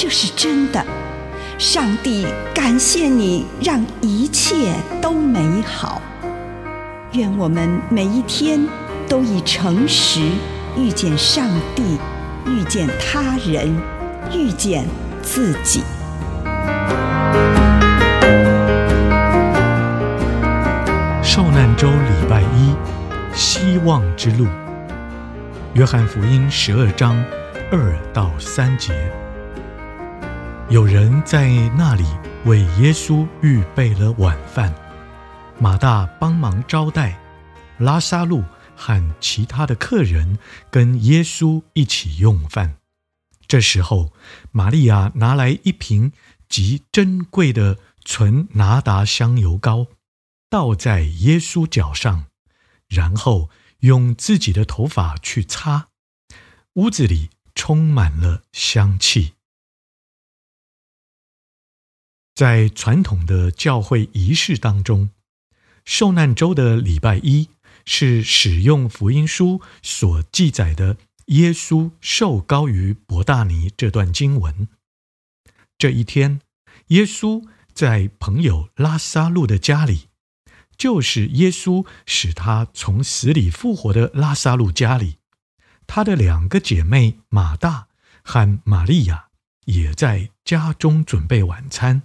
这是真的。上帝感谢你，让一切都美好。愿我们每一天都以诚实遇见上帝，遇见他人，遇见自己。受难周礼拜一，希望之路。约翰福音十二章二到三节。有人在那里为耶稣预备了晚饭，马大帮忙招待，拉撒路和其他的客人跟耶稣一起用饭。这时候，玛利亚拿来一瓶极珍贵的纯拿达香油膏。倒在耶稣脚上，然后用自己的头发去擦，屋子里充满了香气。在传统的教会仪式当中，受难周的礼拜一是使用福音书所记载的耶稣受膏于伯大尼这段经文。这一天，耶稣在朋友拉撒路的家里。就是耶稣使他从死里复活的拉撒路家里，他的两个姐妹马大和玛利亚也在家中准备晚餐。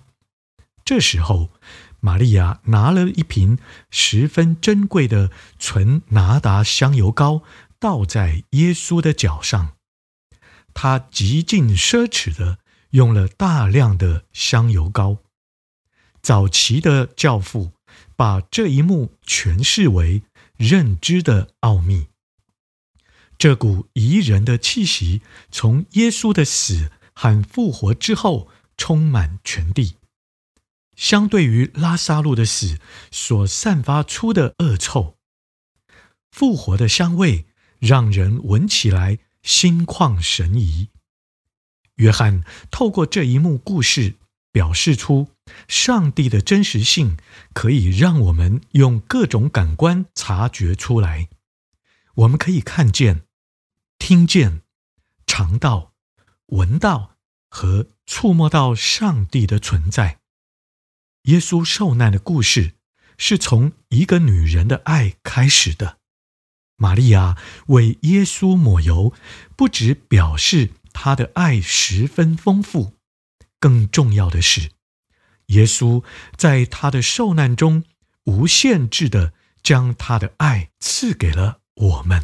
这时候，玛利亚拿了一瓶十分珍贵的纯拿达香油膏，倒在耶稣的脚上。她极尽奢侈的用了大量的香油膏。早期的教父。把这一幕诠释为认知的奥秘。这股宜人的气息从耶稣的死和复活之后充满全地，相对于拉萨路的死所散发出的恶臭，复活的香味让人闻起来心旷神怡。约翰透过这一幕故事，表示出上帝的真实性，可以让我们用各种感官察觉出来。我们可以看见、听见、尝到、闻到和触摸到上帝的存在。耶稣受难的故事是从一个女人的爱开始的。玛利亚为耶稣抹油，不只表示她的爱十分丰富。更重要的是，耶稣在他的受难中无限制地将他的爱赐给了我们。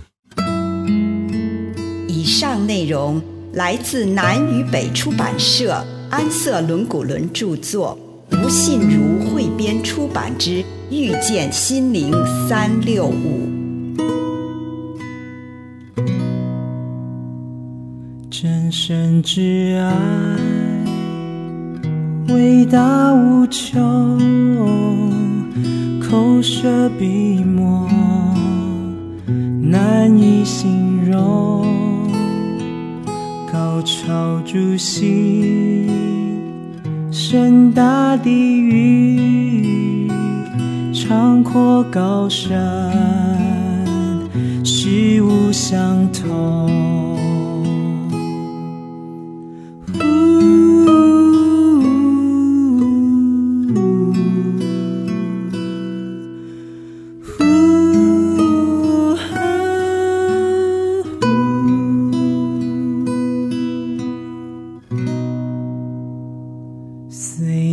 以上内容来自南与北出版社安瑟伦古伦著作，吴信如汇编出版之《遇见心灵三六五》。真神之爱。伟大无穷，口舌笔墨难以形容，高超诸行，深大地雨，长阔高山，虚无相同。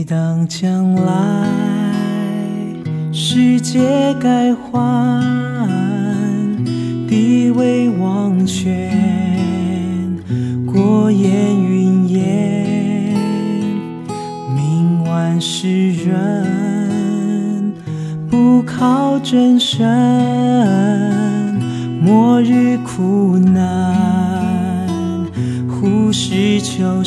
当将来世界改换，地位王权，过眼云烟，命万世人不靠真神，末日苦难，忽是秋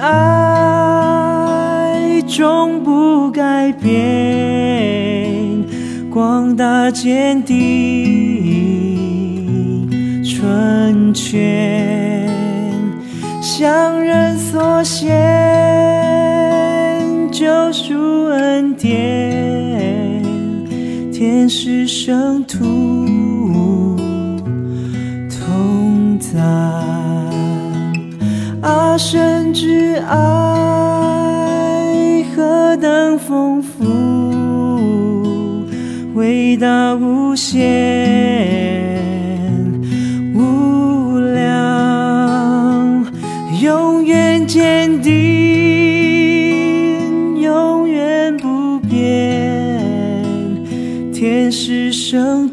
爱终不改变，广大坚定纯全，向人所献救赎恩典，天使圣神之爱何等丰富，伟大无限。无量，永远坚定，永远不变，天使圣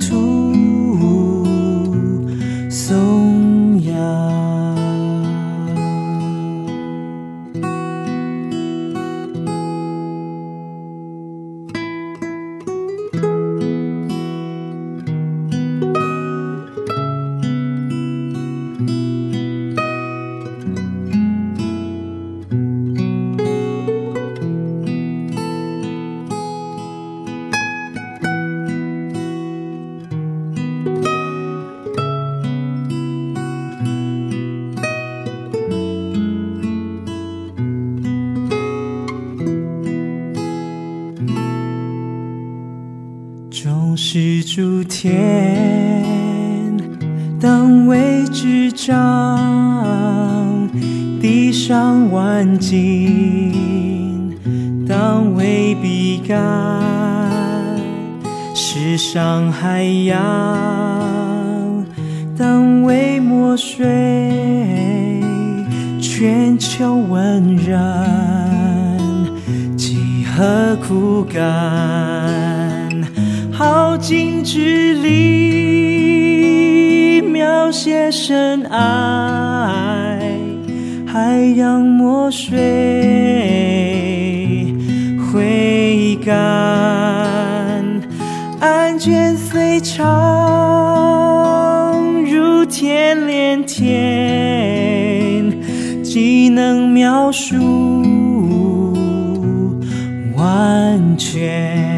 终是诸天，当为执掌；地上万境，当为笔杆；世上海洋，当为墨水；全球温热，几何苦干。耗尽智力，描写深爱，海洋墨水挥干，案卷虽长，如天连天，岂能描述完全？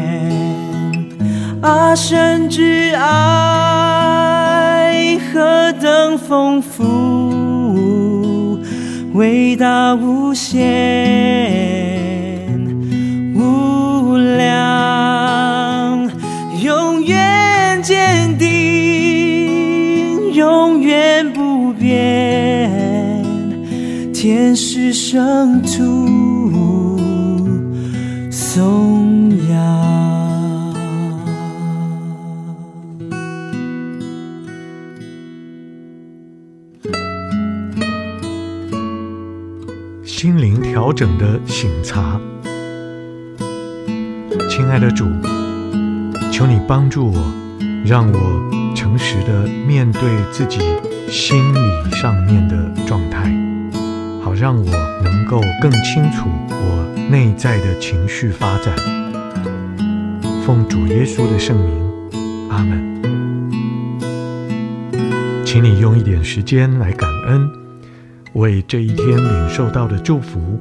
啊，神之爱何等丰富，伟大无限，无量，永远坚定，永远不变，天使圣徒颂心灵调整的醒茶，亲爱的主，求你帮助我，让我诚实的面对自己心理上面的状态，好让我能够更清楚我内在的情绪发展。奉主耶稣的圣名，阿门。请你用一点时间来感恩。为这一天领受到的祝福，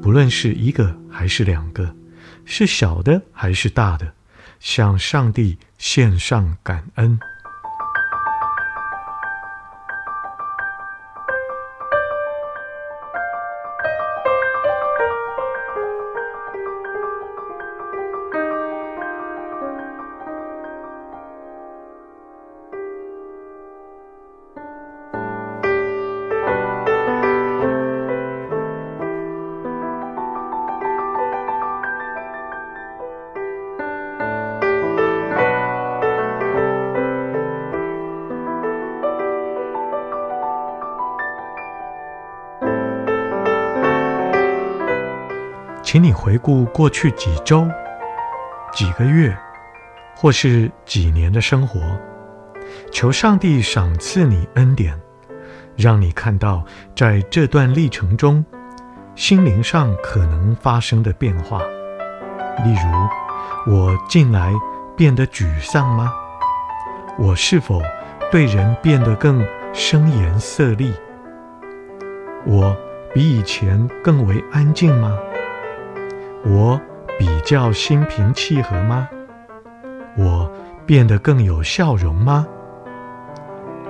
不论是一个还是两个，是小的还是大的，向上帝献上感恩。请你回顾过去几周、几个月，或是几年的生活，求上帝赏赐你恩典，让你看到在这段历程中，心灵上可能发生的变化。例如，我近来变得沮丧吗？我是否对人变得更声颜色厉？我比以前更为安静吗？我比较心平气和吗？我变得更有笑容吗？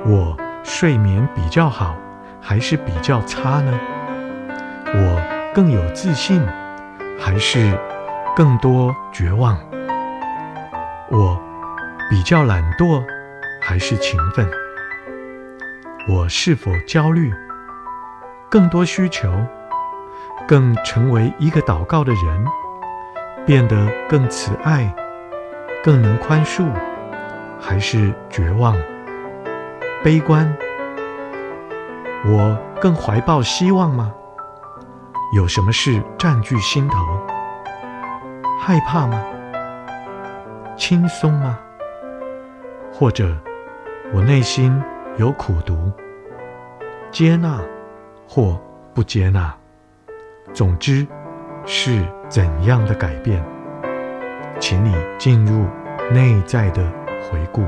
我睡眠比较好，还是比较差呢？我更有自信，还是更多绝望？我比较懒惰，还是勤奋？我是否焦虑？更多需求，更成为一个祷告的人，变得更慈爱，更能宽恕，还是绝望、悲观？我更怀抱希望吗？有什么事占据心头？害怕吗？轻松吗？或者我内心有苦读？接纳或不接纳？总之是怎样的改变？请你进入内在的回顾。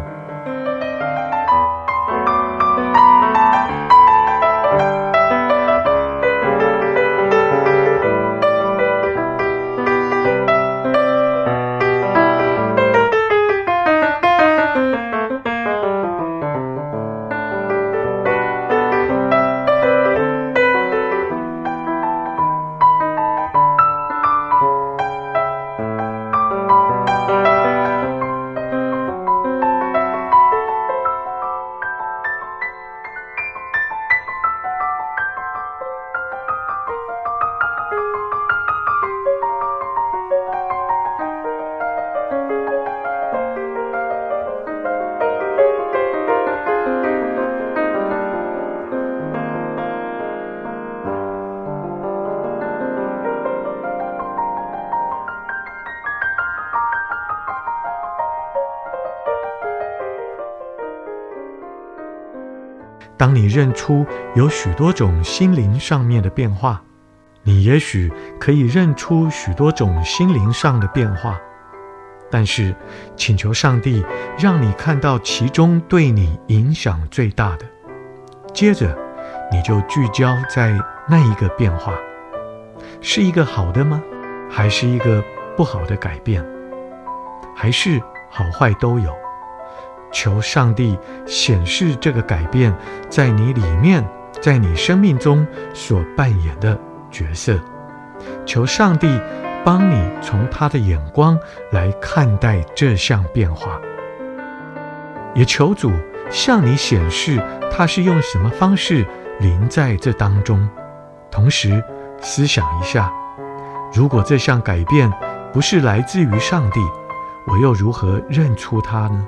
当你认出有许多种心灵上面的变化，你也许可以认出许多种心灵上的变化，但是请求上帝让你看到其中对你影响最大的，接着你就聚焦在那一个变化，是一个好的吗？还是一个不好的改变？还是好坏都有？求上帝显示这个改变在你里面，在你生命中所扮演的角色。求上帝帮你从他的眼光来看待这项变化，也求主向你显示他是用什么方式临在这当中。同时思想一下，如果这项改变不是来自于上帝，我又如何认出他呢？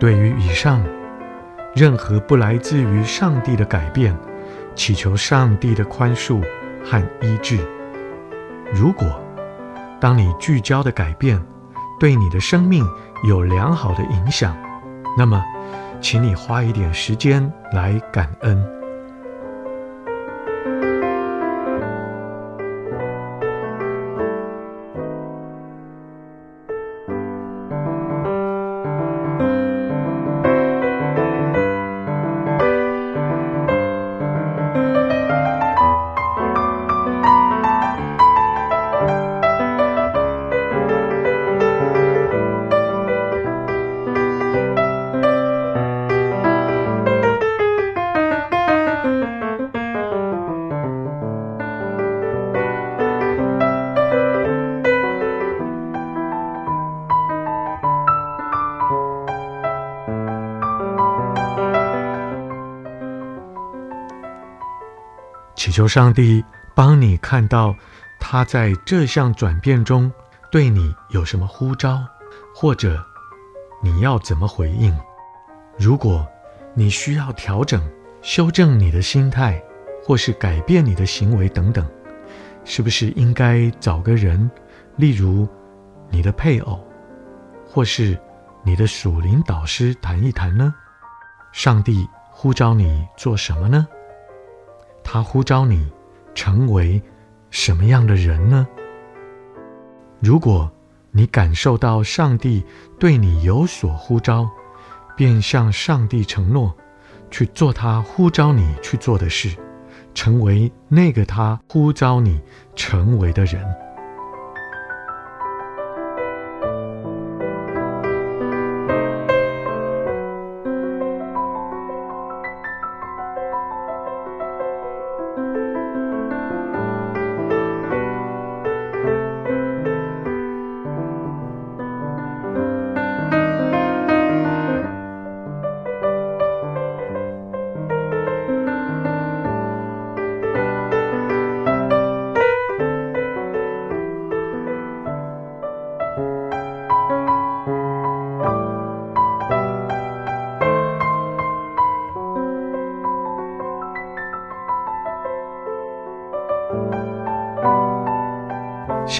对于以上任何不来自于上帝的改变，祈求上帝的宽恕和医治。如果当你聚焦的改变对你的生命有良好的影响，那么，请你花一点时间来感恩。祈求上帝帮你看到他在这项转变中对你有什么呼召，或者你要怎么回应。如果你需要调整、修正你的心态，或是改变你的行为等等，是不是应该找个人，例如你的配偶，或是你的属灵导师谈一谈呢？上帝呼召你做什么呢？他呼召你成为什么样的人呢？如果你感受到上帝对你有所呼召，便向上帝承诺去做他呼召你去做的事，成为那个他呼召你成为的人。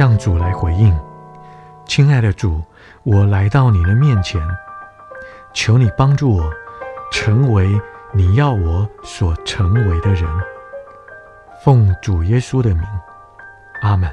向主来回应，亲爱的主，我来到你的面前，求你帮助我，成为你要我所成为的人。奉主耶稣的名，阿门。